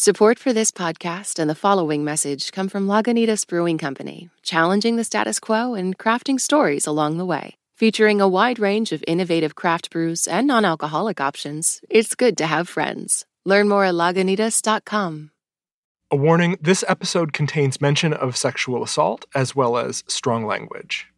Support for this podcast and the following message come from Lagunitas Brewing Company, challenging the status quo and crafting stories along the way. Featuring a wide range of innovative craft brews and non alcoholic options, it's good to have friends. Learn more at lagunitas.com. A warning this episode contains mention of sexual assault as well as strong language.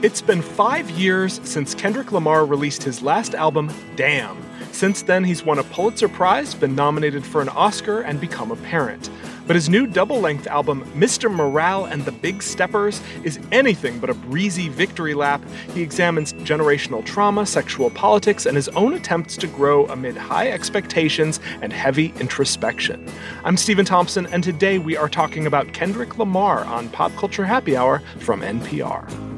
It's been five years since Kendrick Lamar released his last album, Damn. Since then, he's won a Pulitzer Prize, been nominated for an Oscar, and become a parent. But his new double length album, Mr. Morale and the Big Steppers, is anything but a breezy victory lap. He examines generational trauma, sexual politics, and his own attempts to grow amid high expectations and heavy introspection. I'm Stephen Thompson, and today we are talking about Kendrick Lamar on Pop Culture Happy Hour from NPR.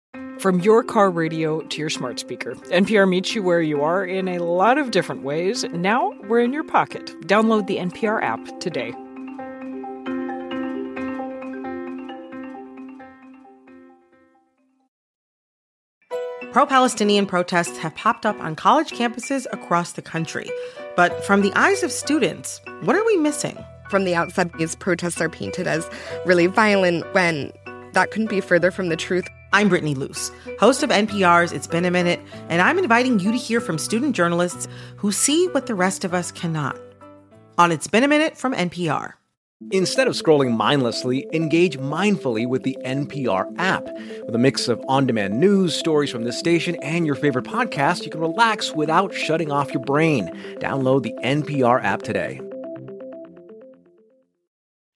From your car radio to your smart speaker, NPR meets you where you are in a lot of different ways. Now we're in your pocket. Download the NPR app today. Pro Palestinian protests have popped up on college campuses across the country. But from the eyes of students, what are we missing? From the outside, these protests are painted as really violent when that couldn't be further from the truth. I'm Brittany Luce, host of NPR's It's Been a Minute, and I'm inviting you to hear from student journalists who see what the rest of us cannot. On It's Been a Minute from NPR. Instead of scrolling mindlessly, engage mindfully with the NPR app. With a mix of on demand news, stories from this station, and your favorite podcast, you can relax without shutting off your brain. Download the NPR app today.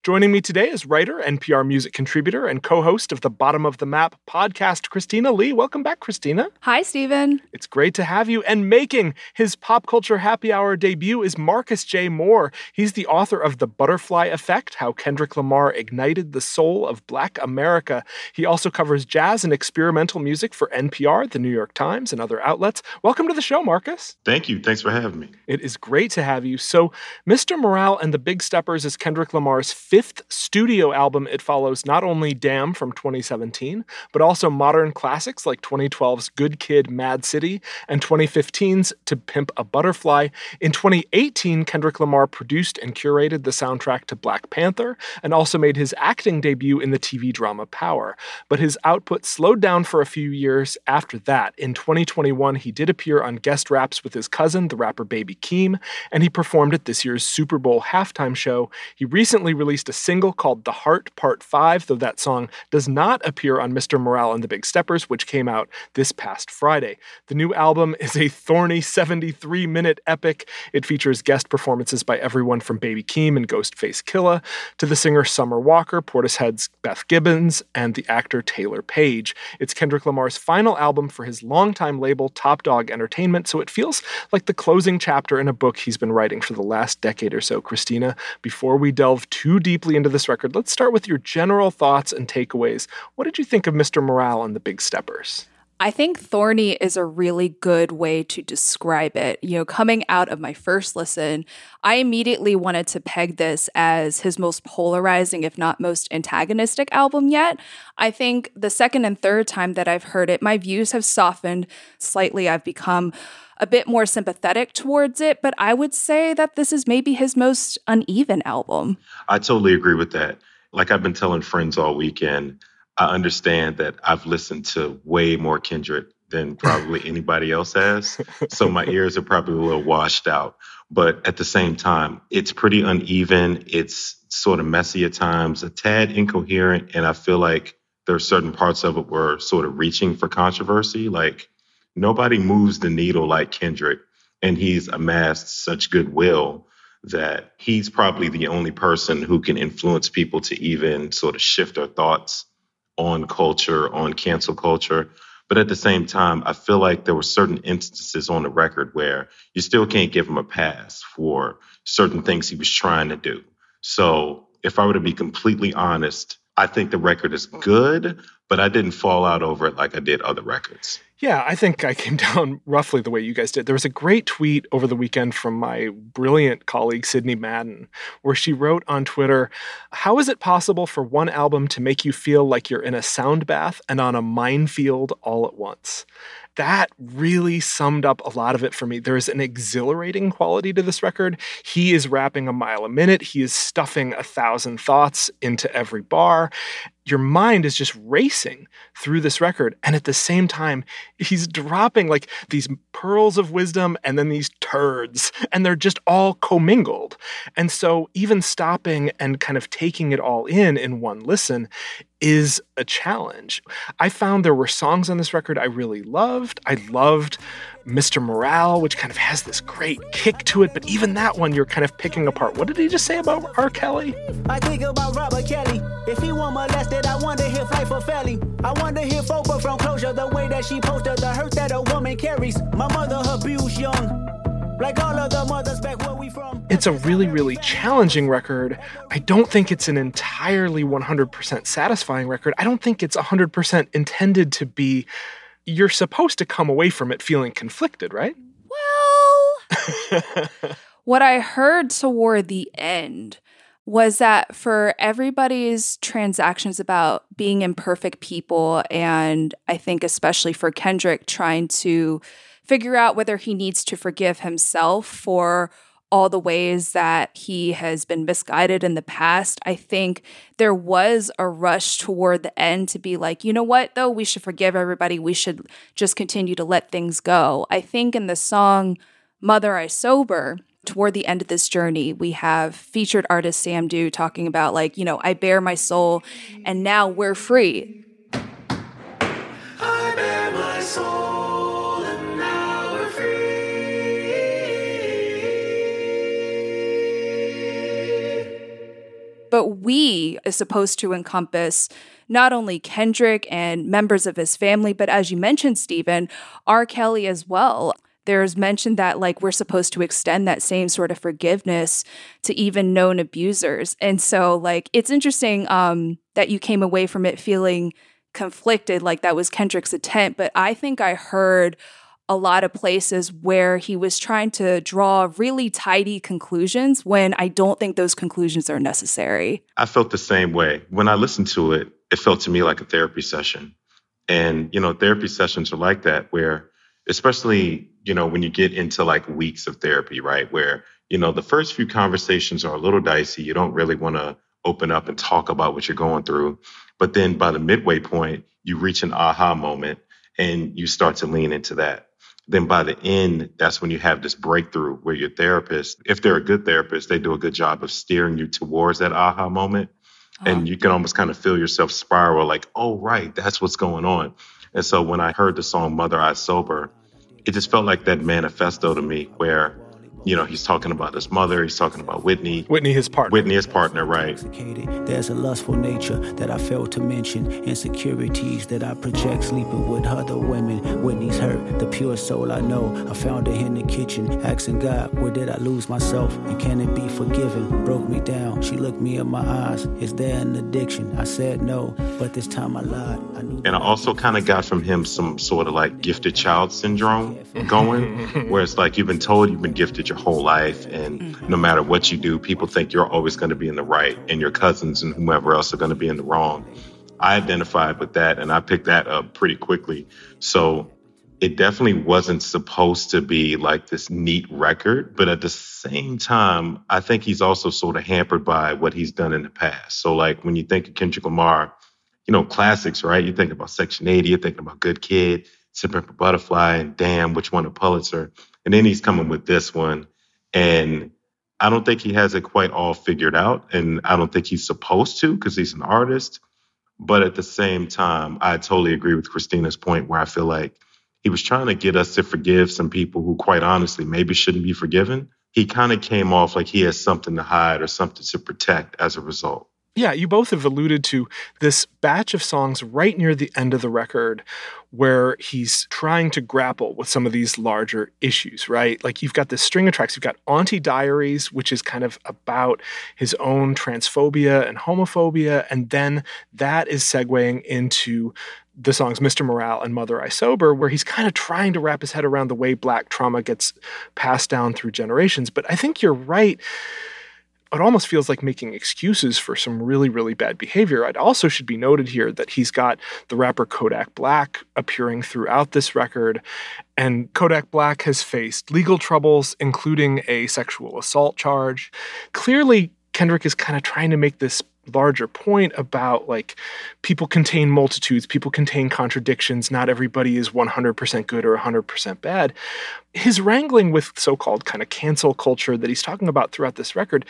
Joining me today is writer, NPR music contributor, and co host of the Bottom of the Map podcast, Christina Lee. Welcome back, Christina. Hi, Stephen. It's great to have you. And making his pop culture happy hour debut is Marcus J. Moore. He's the author of The Butterfly Effect How Kendrick Lamar Ignited the Soul of Black America. He also covers jazz and experimental music for NPR, The New York Times, and other outlets. Welcome to the show, Marcus. Thank you. Thanks for having me. It is great to have you. So, Mr. Morale and the Big Steppers is Kendrick Lamar's fifth studio album, it follows not only Damn from 2017, but also modern classics like 2012's Good Kid, Mad City, and 2015's To Pimp a Butterfly. In 2018, Kendrick Lamar produced and curated the soundtrack to Black Panther and also made his acting debut in the TV drama Power. But his output slowed down for a few years after that. In 2021, he did appear on guest raps with his cousin, the rapper Baby Keem, and he performed at this year's Super Bowl halftime show. He recently released a single called The Heart Part 5, though that song does not appear on Mr. Morale and the Big Steppers, which came out this past Friday. The new album is a thorny 73 minute epic. It features guest performances by everyone from Baby Keem and Ghostface Killah to the singer Summer Walker, Portishead's Beth Gibbons, and the actor Taylour Paige. It's Kendrick Lamar's final album for his longtime label, Top Dawg Entertainment, so it feels like the closing chapter in a book he's been writing for the last decade or so. Christina, before we delve too deeply into this record, let's start with your general thoughts and takeaways. What did you think of Mr. Morale and the Big Steppers? I think thorny is a really good way to describe it. You know, coming out of my first listen, I immediately wanted to peg this as his most polarizing, if not most antagonistic album yet. I think the second and third time that I've heard it, my views have softened slightly. I've become a bit more sympathetic towards it, but I would say that this is maybe his most uneven album. I totally agree with that. Like I've been telling friends all weekend, I understand that I've listened to way more Kendrick than probably anybody else has. So my ears are probably a little washed out. But at the same time, it's pretty uneven. It's sort of messy at times, a tad incoherent. And I feel like there are certain parts of it were sort of reaching for controversy. Like nobody moves the needle like Kendrick, and he's amassed such goodwill that he's probably the only person who can influence people to even sort of shift their thoughts on culture, on cancel culture. But at the same time, I feel like there were certain instances on the record where you still can't give him a pass for certain things he was trying to do. So if I were to be completely honest, I think the record is good, but I didn't fall out over it like I did other records. Yeah, I think I came down roughly the way you guys did. There was a great tweet over the weekend from my brilliant colleague, Sidney Madden, where she wrote on Twitter How is it possible for one album to make you feel like you're in a sound bath and on a minefield all at once? that really summed up a lot of it for me. There is an exhilarating quality to this record. He is rapping a mile a minute, he is stuffing a thousand thoughts into every bar. Your mind is just racing through this record. And at the same time, he's dropping like these pearls of wisdom and then these turds, and they're just all commingled. And so, even stopping and kind of taking it all in in one listen is a challenge. I found there were songs on this record I really loved. I loved Mr. Morale, which kind of has this great kick to it, but even that one you're kind of picking apart. What did he just say about R. Kelly? I think about Robert Kelly. If he want molested, I wonder if fight for Felly. I wonder if Oprah from closure, the way that she posted the hurt that a woman carries. My mother abused young. Like all of the mothers back. It's a really, really challenging record. I don't think it's an entirely 100% satisfying record. I don't think it's 100% intended to be. You're supposed to come away from it feeling conflicted, right? Well, what I heard toward the end was that for everybody's transactions about being imperfect people, and I think especially for Kendrick trying to figure out whether he needs to forgive himself for all the ways that he has been misguided in the past. I think there was a rush toward the end to be like, you know what, though, we should forgive everybody. We should just continue to let things go. I think in the song Mother I Sober, toward the end of this journey, we have featured artist Sam Dew talking about, like, you know, I bare my soul and now we're free. But we is supposed to encompass not only Kendrick and members of his family, but as you mentioned, Stephen, R. Kelly as well. There's mention that like we're supposed to extend that same sort of forgiveness to even known abusers. And so like it's interesting um, that you came away from it feeling conflicted, like that was Kendrick's intent. But I think I heard a lot of places where he was trying to draw really tidy conclusions when I don't think those conclusions are necessary. I felt the same way. When I listened to it, it felt to me like a therapy session. And, you know, therapy sessions are like that, where, especially, you know, when you get into like weeks of therapy, right? Where, you know, the first few conversations are a little dicey. You don't really want to open up and talk about what you're going through. But then by the midway point, you reach an aha moment and you start to lean into that then by the end, that's when you have this breakthrough where your therapist, if they're a good therapist, they do a good job of steering you towards that aha moment. Uh-huh. And you can almost kind of feel yourself spiral like, oh, right, that's what's going on. And so when I heard the song Mother I Sober, it just felt like that manifesto to me where you know, he's talking about his mother, he's talking about Whitney. Whitney, his partner. Whitney, his partner, right. There's a lustful nature that I failed to mention, insecurities that I project sleeping with other women. Whitney's hurt, the pure soul I know. I found her in the kitchen, asking God, where did I lose myself? And can it be forgiven? Broke me down, she looked me in my eyes. Is there an addiction? I said no, but this time I lied. I and I also kind of got from him some sort of like gifted child syndrome going, where it's like you've been told you've been gifted your whole life. And mm-hmm. no matter what you do, people think you're always going to be in the right and your cousins and whomever else are going to be in the wrong. I identified with that and I picked that up pretty quickly. So it definitely wasn't supposed to be like this neat record, but at the same time, I think he's also sort of hampered by what he's done in the past. So, like when you think of Kendrick Lamar, you know, classics, right? You think about Section 80, you're thinking about Good Kid, For Butterfly, and Damn, which won a Pulitzer. And then he's coming with this one. And I don't think he has it quite all figured out. And I don't think he's supposed to because he's an artist. But at the same time, I totally agree with Christina's point where I feel like he was trying to get us to forgive some people who, quite honestly, maybe shouldn't be forgiven. He kind of came off like he has something to hide or something to protect as a result. Yeah, you both have alluded to this batch of songs right near the end of the record where he's trying to grapple with some of these larger issues, right? Like you've got this string of tracks. You've got Auntie Diaries, which is kind of about his own transphobia and homophobia. And then that is segueing into the songs Mr. Morale and Mother I Sober, where he's kind of trying to wrap his head around the way black trauma gets passed down through generations. But I think you're right it almost feels like making excuses for some really, really bad behavior. It also should be noted here that he's got the rapper Kodak Black appearing throughout this record. And Kodak Black has faced legal troubles, including a sexual assault charge. Clearly, Kendrick is kind of trying to make this larger point about like people contain multitudes, people contain contradictions, not everybody is 100% good or 100% bad. His wrangling with so called kind of cancel culture that he's talking about throughout this record,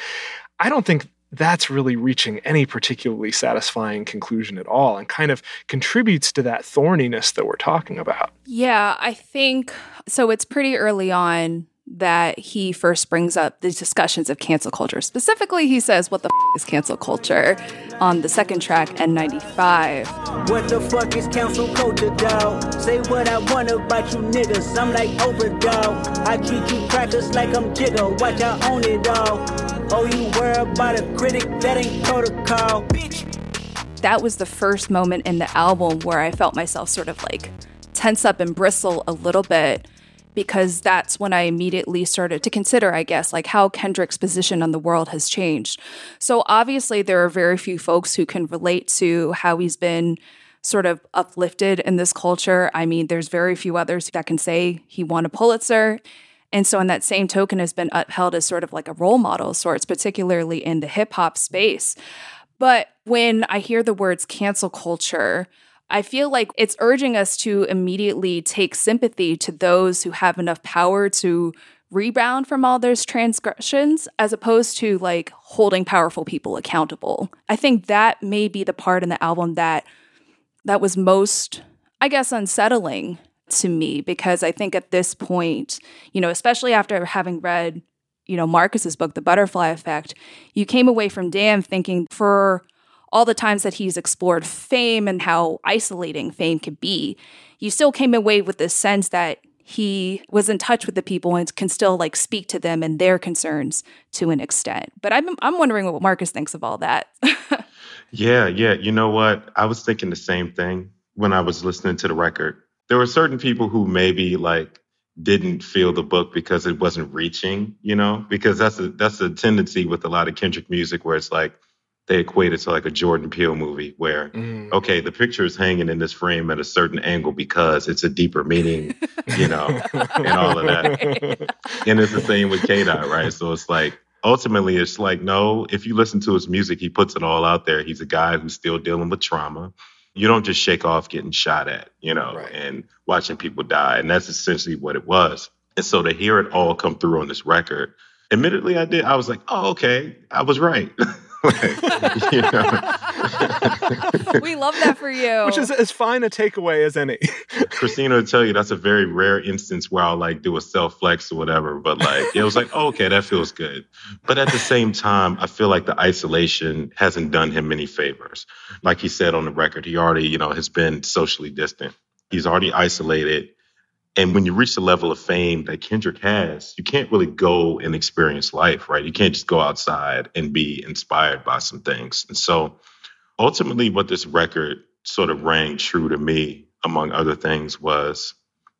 I don't think that's really reaching any particularly satisfying conclusion at all and kind of contributes to that thorniness that we're talking about. Yeah, I think so. It's pretty early on that he first brings up the discussions of cancel culture. Specifically, he says, What the f- is cancel culture? on the second track, N95. What the fuck is cancel culture, dog? Say what I want about you niggas. I'm like Oprah, dog. I treat you crackers like I'm Jigga. Watch I own it all. Oh, you worry about a critic that ain't protocol, bitch. That was the first moment in the album where I felt myself sort of like tense up and bristle a little bit because that's when I immediately started to consider, I guess, like how Kendrick's position on the world has changed. So obviously, there are very few folks who can relate to how he's been sort of uplifted in this culture. I mean, there's very few others that can say he won a Pulitzer. And so, in that same token, has been upheld as sort of like a role model of sorts, particularly in the hip hop space. But when I hear the words cancel culture, I feel like it's urging us to immediately take sympathy to those who have enough power to rebound from all those transgressions as opposed to like holding powerful people accountable. I think that may be the part in the album that that was most I guess unsettling to me because I think at this point, you know, especially after having read, you know, Marcus's book The Butterfly Effect, you came away from Damn thinking for all the times that he's explored fame and how isolating fame can be, you still came away with this sense that he was in touch with the people and can still like speak to them and their concerns to an extent. But I'm I'm wondering what Marcus thinks of all that. yeah, yeah. You know what? I was thinking the same thing when I was listening to the record. There were certain people who maybe like didn't feel the book because it wasn't reaching, you know, because that's a that's a tendency with a lot of Kendrick music where it's like they equate it to like a Jordan Peele movie where, mm. okay, the picture is hanging in this frame at a certain angle because it's a deeper meaning, you know, and all of that. And it's the same with K Dot, right? So it's like, ultimately, it's like, no, if you listen to his music, he puts it all out there. He's a guy who's still dealing with trauma. You don't just shake off getting shot at, you know, right. and watching people die. And that's essentially what it was. And so to hear it all come through on this record, admittedly, I did. I was like, oh, okay, I was right. you know? we love that for you. Which is as fine a takeaway as any. Christina will tell you that's a very rare instance where I'll like do a self flex or whatever. But like it was like, oh, okay, that feels good. But at the same time, I feel like the isolation hasn't done him many favors. Like he said on the record, he already, you know, has been socially distant. He's already isolated. And when you reach the level of fame that Kendrick has, you can't really go and experience life, right? You can't just go outside and be inspired by some things. And so ultimately, what this record sort of rang true to me, among other things, was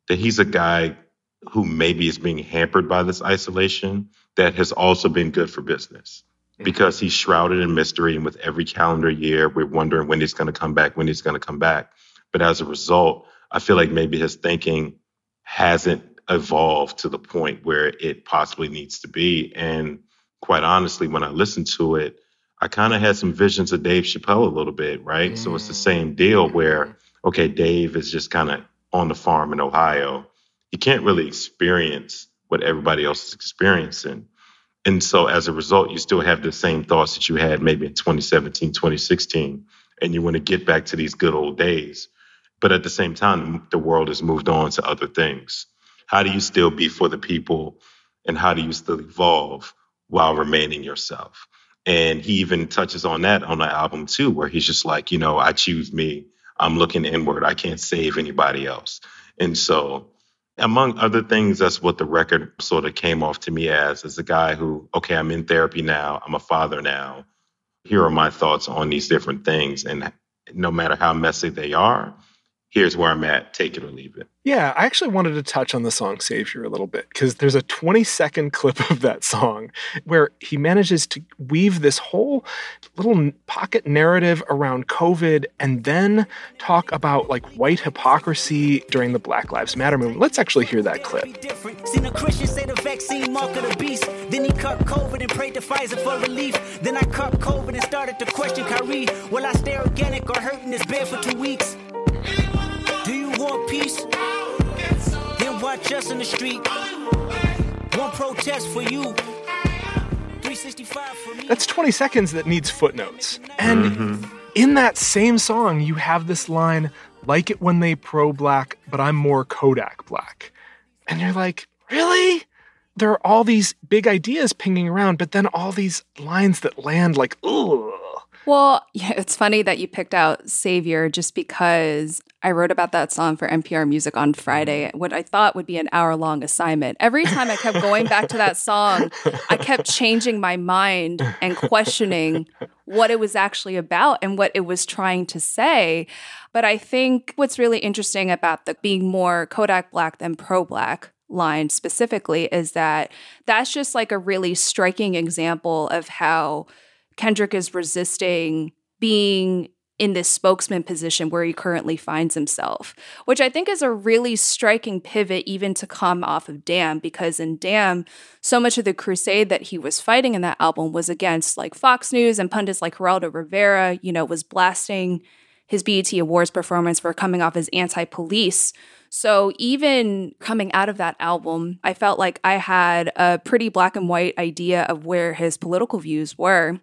that he's a guy who maybe is being hampered by this isolation that has also been good for business because he's shrouded in mystery. And with every calendar year, we're wondering when he's going to come back, when he's going to come back. But as a result, I feel like maybe his thinking hasn't evolved to the point where it possibly needs to be. And quite honestly, when I listened to it, I kind of had some visions of Dave Chappelle a little bit, right? Mm. So it's the same deal where, okay, Dave is just kind of on the farm in Ohio. He can't really experience what everybody else is experiencing. And so as a result, you still have the same thoughts that you had maybe in 2017, 2016, and you want to get back to these good old days. But at the same time, the world has moved on to other things. How do you still be for the people and how do you still evolve while remaining yourself? And he even touches on that on the album too, where he's just like, you know, I choose me. I'm looking inward. I can't save anybody else. And so, among other things, that's what the record sort of came off to me as, as a guy who, okay, I'm in therapy now. I'm a father now. Here are my thoughts on these different things. And no matter how messy they are, here's where I'm at, take it or leave it. Yeah, I actually wanted to touch on the song Savior a little bit because there's a 20 second clip of that song where he manages to weave this whole little pocket narrative around COVID and then talk about like white hypocrisy during the Black Lives Matter movement. Let's actually hear that clip. Seen a Christian say the vaccine mark of the beast. Then he cut COVID and prayed to Pfizer for relief. Then I cut COVID and started to question Kyrie. Will I stay organic or hurt in this bed for two weeks? Then watch us in the street. One protest for you. 365 for me. That's 20 seconds that needs footnotes. And mm-hmm. in that same song, you have this line, like it when they pro black, but I'm more Kodak black. And you're like, really? There are all these big ideas pinging around, but then all these lines that land like, ugh. Well, yeah, it's funny that you picked out Savior just because I wrote about that song for NPR Music on Friday, mm-hmm. what I thought would be an hour long assignment. Every time I kept going back to that song, I kept changing my mind and questioning what it was actually about and what it was trying to say. But I think what's really interesting about the being more Kodak Black than pro Black line specifically is that that's just like a really striking example of how Kendrick is resisting being in this spokesman position where he currently finds himself, which I think is a really striking pivot, even to come off of Damn, because in Damn, so much of the crusade that he was fighting in that album was against like Fox News and pundits like Geraldo Rivera, you know, was blasting his BET Awards performance for coming off as anti police. So even coming out of that album, I felt like I had a pretty black and white idea of where his political views were.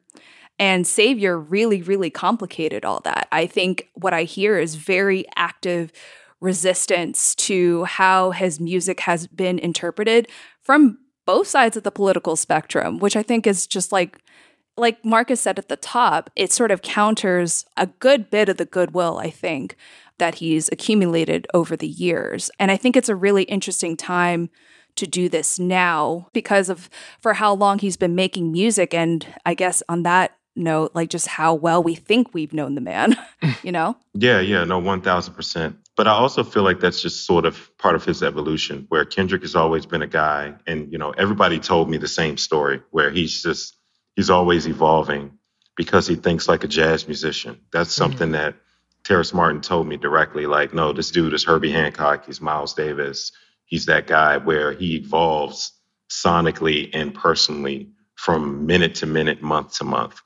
And Savior really, really complicated all that. I think what I hear is very active resistance to how his music has been interpreted from both sides of the political spectrum, which I think is just like like Marcus said at the top, it sort of counters a good bit of the goodwill, I think, that he's accumulated over the years. And I think it's a really interesting time to do this now because of for how long he's been making music and I guess on that note like just how well we think we've known the man, you know? Yeah, yeah, no, 1000%. But I also feel like that's just sort of part of his evolution, where Kendrick has always been a guy, and, you know, everybody told me the same story, where he's just, he's always evolving because he thinks like a jazz musician. That's something mm. that Terrace Martin told me directly, like, no, this dude is Herbie Hancock, he's Miles Davis. He's that guy where he evolves sonically and personally from minute to minute, month to month.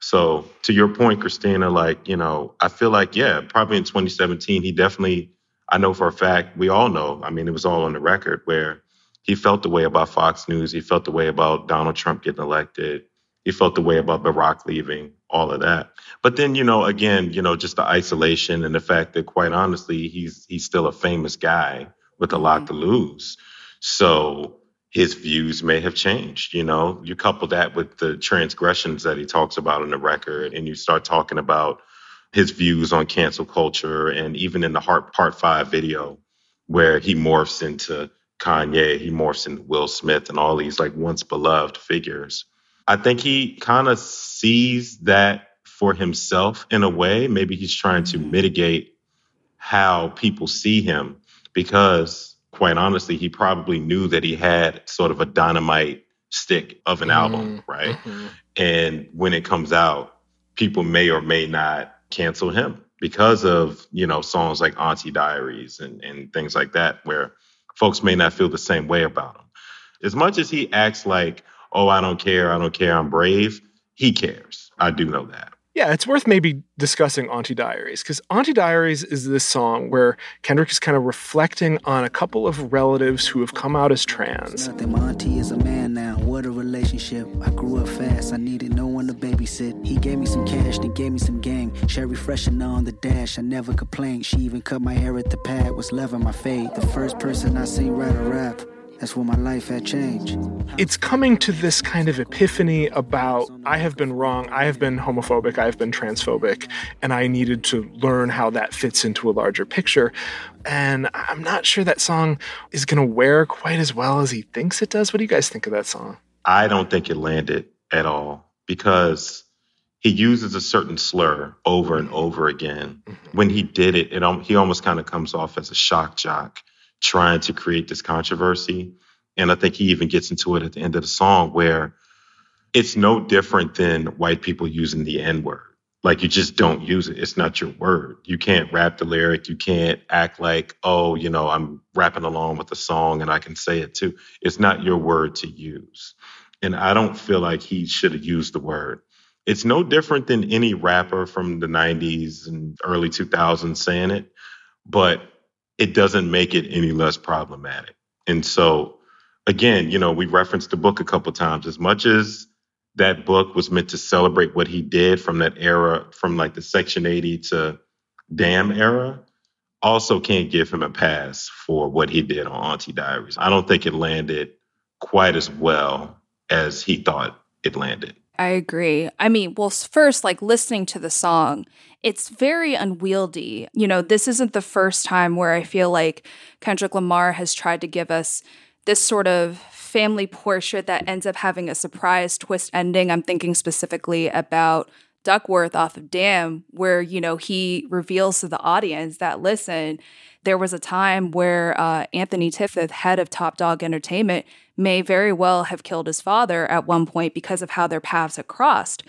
So to your point, Christina, like, you know, I feel like, yeah, probably in 2017, he definitely, I know for a fact, we all know, I mean, it was all on the record where he felt the way about Fox News. He felt the way about Donald Trump getting elected. He felt the way about Barack leaving, all of that. But then, you know, again, you know, just the isolation and the fact that quite honestly, he's he's still a famous guy with a lot mm-hmm. to lose. So his views may have changed. You know, you couple that with the transgressions that he talks about in the record, and you start talking about his views on cancel culture, and even in the Heart Part Five video, where he morphs into Kanye, he morphs into Will Smith, and all these like once beloved figures. I think he kind of sees that for himself in a way. Maybe he's trying to mm-hmm. mitigate how people see him because quite honestly, he probably knew that he had sort of a dynamite stick of an album, mm-hmm. right? Mm-hmm. And when it comes out, people may or may not cancel him because of, you know, songs like Auntie Diaries and, and things like that, where folks may not feel the same way about him. As much as he acts like, oh, I don't care, I don't care, I'm brave, he cares. I do know that. Yeah, it's worth maybe discussing Auntie Diaries because Auntie Diaries is this song where Kendrick is kind of reflecting on a couple of relatives who have come out as trans. Nothing. My auntie is a man now. What a relationship. I grew up fast. I needed no one to babysit. He gave me some cash, then gave me some game. Sherry freshener on the dash. I never complained. She even cut my hair at the pad. Was loving my fade. The first person I seen write a rap. That's when my life had changed. It's coming to this kind of epiphany about I have been wrong, I have been homophobic, I have been transphobic, and I needed to learn how that fits into a larger picture. And I'm not sure that song is going to wear quite as well as he thinks it does. What do you guys think of that song? I don't think it landed at all because he uses a certain slur over and over again. Mm-hmm. When he did it, it he almost kind of comes off as a shock jock trying to create this controversy. And I think he even gets into it at the end of the song where it's no different than white people using the N word. Like you just don't use it. It's not your word. You can't rap the lyric. You can't act like, oh, you know, I'm rapping along with the song and I can say it too. It's not your word to use. And I don't feel like he should have used the word. It's no different than any rapper from the 90s and early 2000s saying it. But it doesn't make it any less problematic. And so, again, you know, we referenced the book a couple times. As much as that book was meant to celebrate what he did from that era, from like the Section 80 to Damn era, also can't give him a pass for what he did on Auntie Diaries. I don't think it landed quite as well as he thought it landed. I agree. I mean, well, first, like listening to the song, it's very unwieldy. You know, this isn't the first time where I feel like Kendrick Lamar has tried to give us this sort of family portrait that ends up having a surprise twist ending. I'm thinking specifically about Duckworth off of Damn, where, you know, he reveals to the audience that, listen, there was a time where uh, Anthony Tiffith, head of Top Dawg Entertainment, may very well have killed his father at one point because of how their paths had crossed.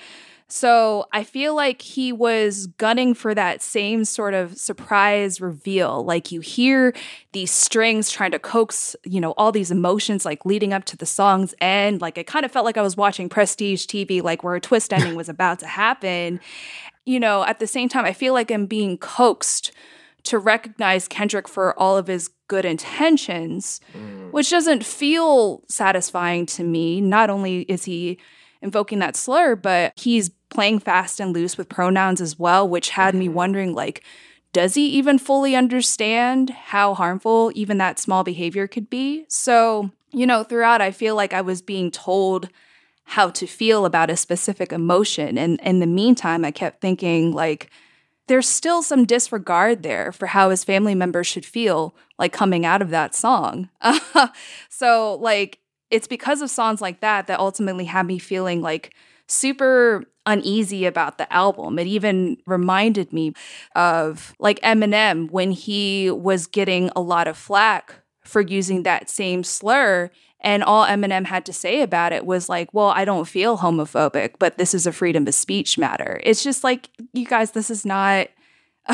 So I feel like he was gunning for that same sort of surprise reveal. Like you hear these strings trying to coax, you know, all these emotions like leading up to the song's end. Like it kind of felt like I was watching prestige TV, like where a twist ending was about to happen. You know, at the same time, I feel like I'm being coaxed to recognize Kendrick for all of his good intentions, mm. Which doesn't feel satisfying to me. Not only is he invoking that slur, but he's playing fast and loose with pronouns as well, which had me mm-hmm. wondering like, does he even fully understand how harmful even that small behavior could be? So, you know, throughout, I feel like I was being told how to feel about a specific emotion. And in the meantime, I kept thinking, like, there's still some disregard there for how his family members should feel like coming out of that song. so, like, it's because of songs like that that ultimately had me feeling like super uneasy about the album. It even reminded me of like Eminem when he was getting a lot of flack for using that same slur. And all Eminem had to say about it was like, well, I don't feel homophobic, but this is a freedom of speech matter. It's just like, you guys, this is not,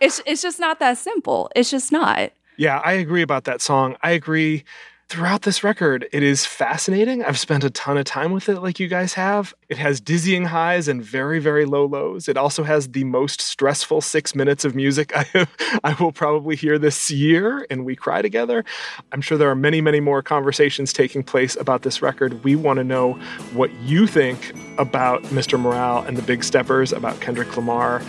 it's, it's just not that simple. It's just not. Yeah, I agree about that song. I agree throughout this record. It is fascinating. I've spent a ton of time with it, like you guys have. It has dizzying highs and very, very low lows. It also has the most stressful six minutes of music I, have, I will probably hear this year, and we cry together. I'm sure there are many, many more conversations taking place about this record. We want to know what you think about Mr. Morale and the Big Steppers, about Kendrick Lamar.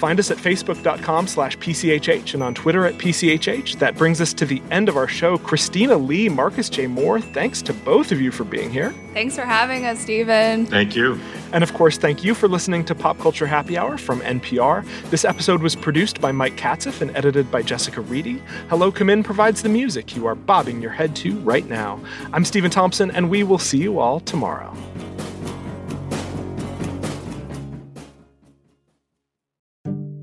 Find us at facebook.com slash PCHH and on Twitter at PCHH. That brings us to the end of our show. Christina Lee, Marcus J. Moore, thanks to both of you for being here. Thanks for having us, Stephen. Thank you. And of course, thank you for listening to Pop Culture Happy Hour from NPR. This episode was produced by Mike Katzif and edited by Jessica Reedy. Hello Come In provides the music you are bobbing your head to right now. I'm Stephen Thompson, and we will see you all tomorrow.